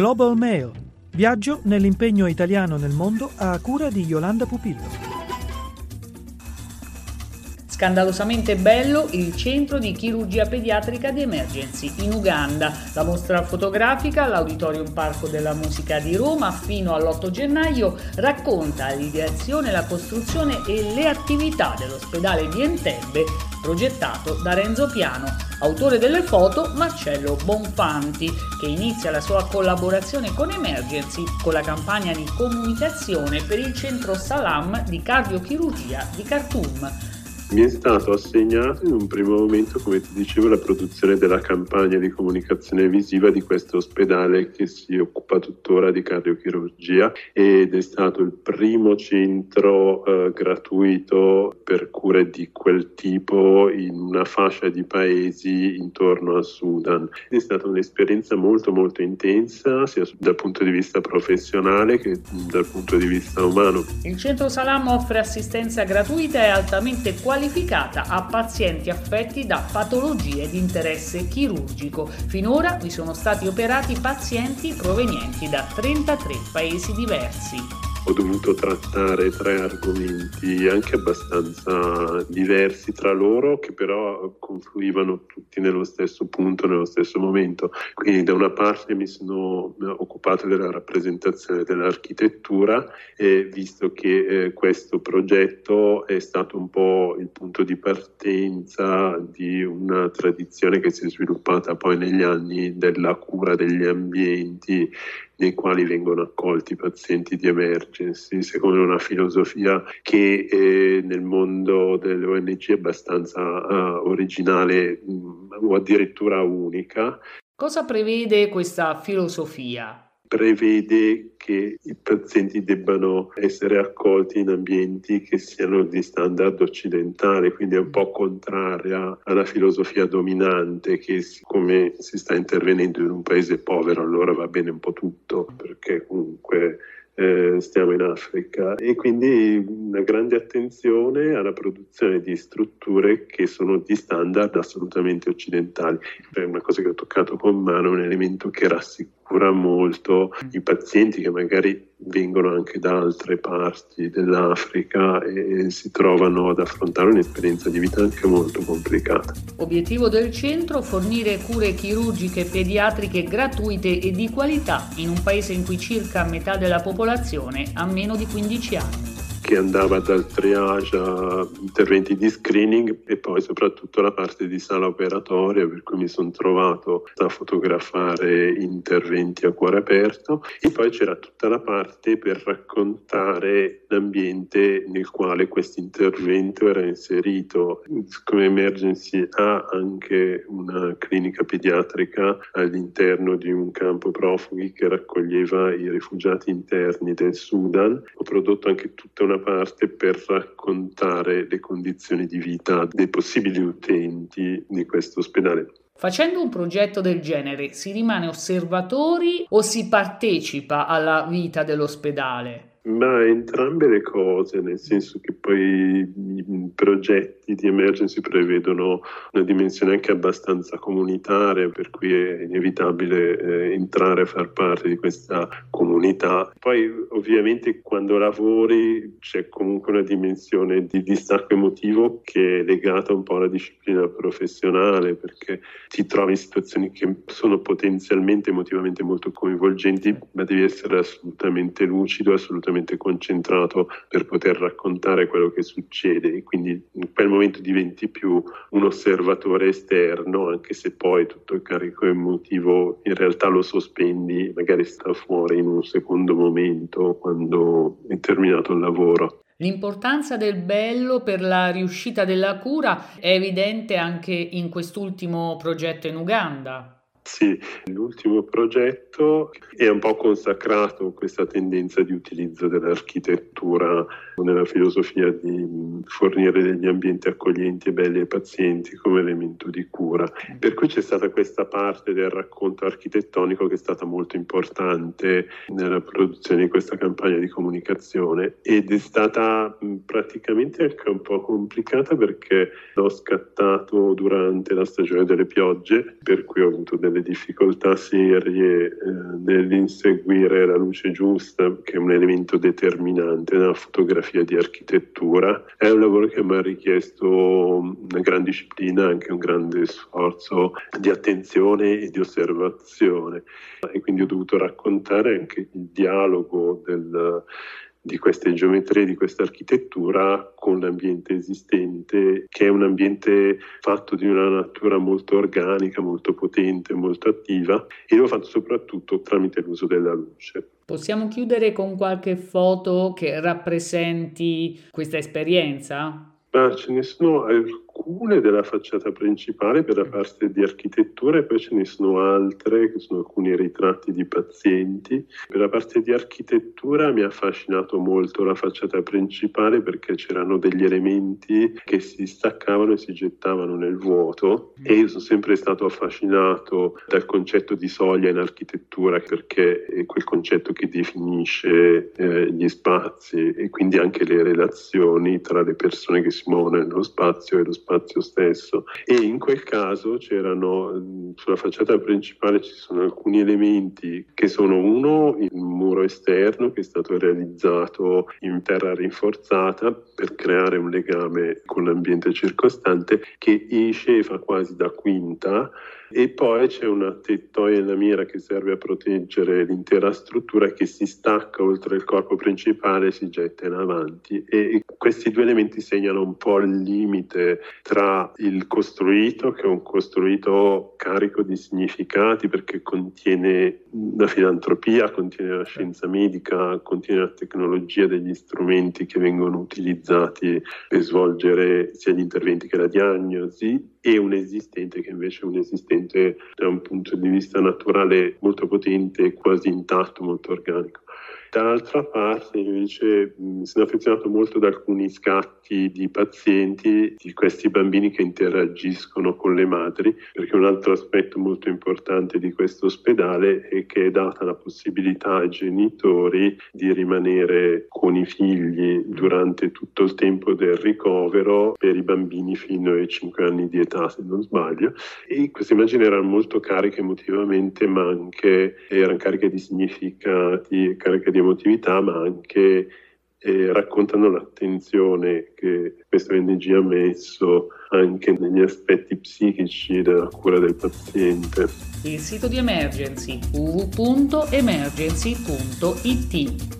Global Mail. Viaggio nell'impegno italiano nel mondo a cura di Yolanda Pupillo. Scandalosamente bello il centro di chirurgia pediatrica di Emergency in Uganda. La mostra fotografica all'Auditorium Parco della Musica di Roma fino all'8 gennaio racconta l'ideazione, la costruzione e le attività dell'ospedale di Entebbe progettato da Renzo Piano, autore delle foto Marcello Bonfanti, che inizia la sua collaborazione con Emergency con la campagna di comunicazione per il centro Salam di cardiochirurgia di Khartoum. Mi è stato assegnato in un primo momento, come ti dicevo, la produzione della campagna di comunicazione visiva di questo ospedale che si occupa tuttora di cardiochirurgia ed è stato il primo centro eh, gratuito per cure di quel tipo in una fascia di paesi intorno al Sudan. È stata un'esperienza molto molto intensa sia dal punto di vista professionale che dal punto di vista umano. Il centro Salam offre assistenza gratuita e altamente qualificata qualificata a pazienti affetti da patologie di interesse chirurgico. Finora vi sono stati operati pazienti provenienti da 33 paesi diversi ho dovuto trattare tre argomenti anche abbastanza diversi tra loro che però confluivano tutti nello stesso punto, nello stesso momento. Quindi da una parte mi sono occupato della rappresentazione dell'architettura e visto che eh, questo progetto è stato un po' il punto di partenza di una tradizione che si è sviluppata poi negli anni della cura degli ambienti nei quali vengono accolti i pazienti di emergency, secondo una filosofia che eh, nel mondo delle ONG è abbastanza uh, originale mm, o addirittura unica. Cosa prevede questa filosofia? Prevede che i pazienti debbano essere accolti in ambienti che siano di standard occidentale, quindi è un po' contraria alla filosofia dominante che siccome si sta intervenendo in un paese povero allora va bene un po' tutto, perché comunque eh, stiamo in Africa e quindi una grande attenzione alla produzione di strutture che sono di standard assolutamente occidentali. È una cosa che ho toccato con mano, un elemento che rassicura cura molto i pazienti che magari vengono anche da altre parti dell'Africa e si trovano ad affrontare un'esperienza di vita anche molto complicata. Obiettivo del centro fornire cure chirurgiche pediatriche gratuite e di qualità in un paese in cui circa metà della popolazione ha meno di 15 anni che andava dal triage a interventi di screening e poi soprattutto la parte di sala operatoria per cui mi sono trovato a fotografare interventi a cuore aperto e poi c'era tutta la parte per raccontare l'ambiente nel quale questo intervento era inserito. Come Emergency ha anche una clinica pediatrica all'interno di un campo profughi che raccoglieva i rifugiati interni del Sudan. Ho prodotto anche tutta una parte per raccontare le condizioni di vita dei possibili utenti di questo ospedale. Facendo un progetto del genere si rimane osservatori o si partecipa alla vita dell'ospedale? Ma entrambe le cose, nel senso che poi i progetti di emergency prevedono una dimensione anche abbastanza comunitaria, per cui è inevitabile eh, entrare a far parte di questa comunità. Poi ovviamente quando lavori c'è comunque una dimensione di distacco emotivo che è legata un po' alla disciplina professionale, perché ti trovi in situazioni che sono potenzialmente emotivamente molto coinvolgenti, ma devi essere assolutamente lucido, assolutamente assolutamente concentrato per poter raccontare quello che succede quindi in quel momento diventi più un osservatore esterno, anche se poi tutto il carico emotivo in realtà lo sospendi, magari sta fuori in un secondo momento quando è terminato il lavoro. L'importanza del bello per la riuscita della cura è evidente anche in quest'ultimo progetto in Uganda. Sì, l'ultimo progetto è un po' consacrato questa tendenza di utilizzo dell'architettura nella filosofia di fornire degli ambienti accoglienti e belli ai pazienti come elemento di cura. Per cui c'è stata questa parte del racconto architettonico che è stata molto importante nella produzione di questa campagna di comunicazione ed è stata praticamente anche un po' complicata perché l'ho scattato durante la stagione delle piogge, per cui ho avuto delle difficoltà serie eh, nell'inseguire la luce giusta, che è un elemento determinante nella fotografia di architettura. È un lavoro che mi ha richiesto una gran disciplina, anche un grande sforzo di attenzione e di osservazione. E quindi ho dovuto raccontare anche il dialogo del di queste geometrie, di questa architettura con l'ambiente esistente, che è un ambiente fatto di una natura molto organica, molto potente, molto attiva e l'ho fatto soprattutto tramite l'uso della luce. Possiamo chiudere con qualche foto che rappresenti questa esperienza? Ma ce ne sono alcune della facciata principale per la parte di architettura e poi ce ne sono altre che sono alcuni ritratti di pazienti. Per la parte di architettura mi ha affascinato molto la facciata principale perché c'erano degli elementi che si staccavano e si gettavano nel vuoto. E io sono sempre stato affascinato dal concetto di soglia in architettura perché è quel concetto che definisce eh, gli spazi e quindi anche le relazioni tra le persone che si muovono nello spazio e lo spazio spazio stesso. E in quel caso c'erano sulla facciata principale ci sono alcuni elementi che sono uno il muro esterno che è stato realizzato in terra rinforzata per creare un legame con l'ambiente circostante che esce e fa quasi da quinta e poi c'è una tettoia in lamiera che serve a proteggere l'intera struttura che si stacca oltre il corpo principale e si getta in avanti. E questi due elementi segnano un po' il limite tra il costruito che è un costruito carico di significati perché contiene la filantropia, contiene la scienza medica, contiene la tecnologia degli strumenti che vengono utilizzati per svolgere sia gli interventi che la diagnosi e un esistente che invece è un esistente da un punto di vista naturale molto potente, quasi intatto, molto organico. Dall'altra parte invece mi sono affezionato molto ad alcuni scatti di pazienti, di questi bambini che interagiscono con le madri, perché un altro aspetto molto importante di questo ospedale è che è data la possibilità ai genitori di rimanere con i figli durante tutto il tempo del ricovero per i bambini fino ai 5 anni di età, se non sbaglio. E queste immagini erano molto cariche emotivamente, ma anche erano cariche di significati, cariche di emotività, ma anche eh, raccontano l'attenzione che questo NG ha messo anche negli aspetti psichici della cura del paziente. Il sito di Emergency www.emergency.it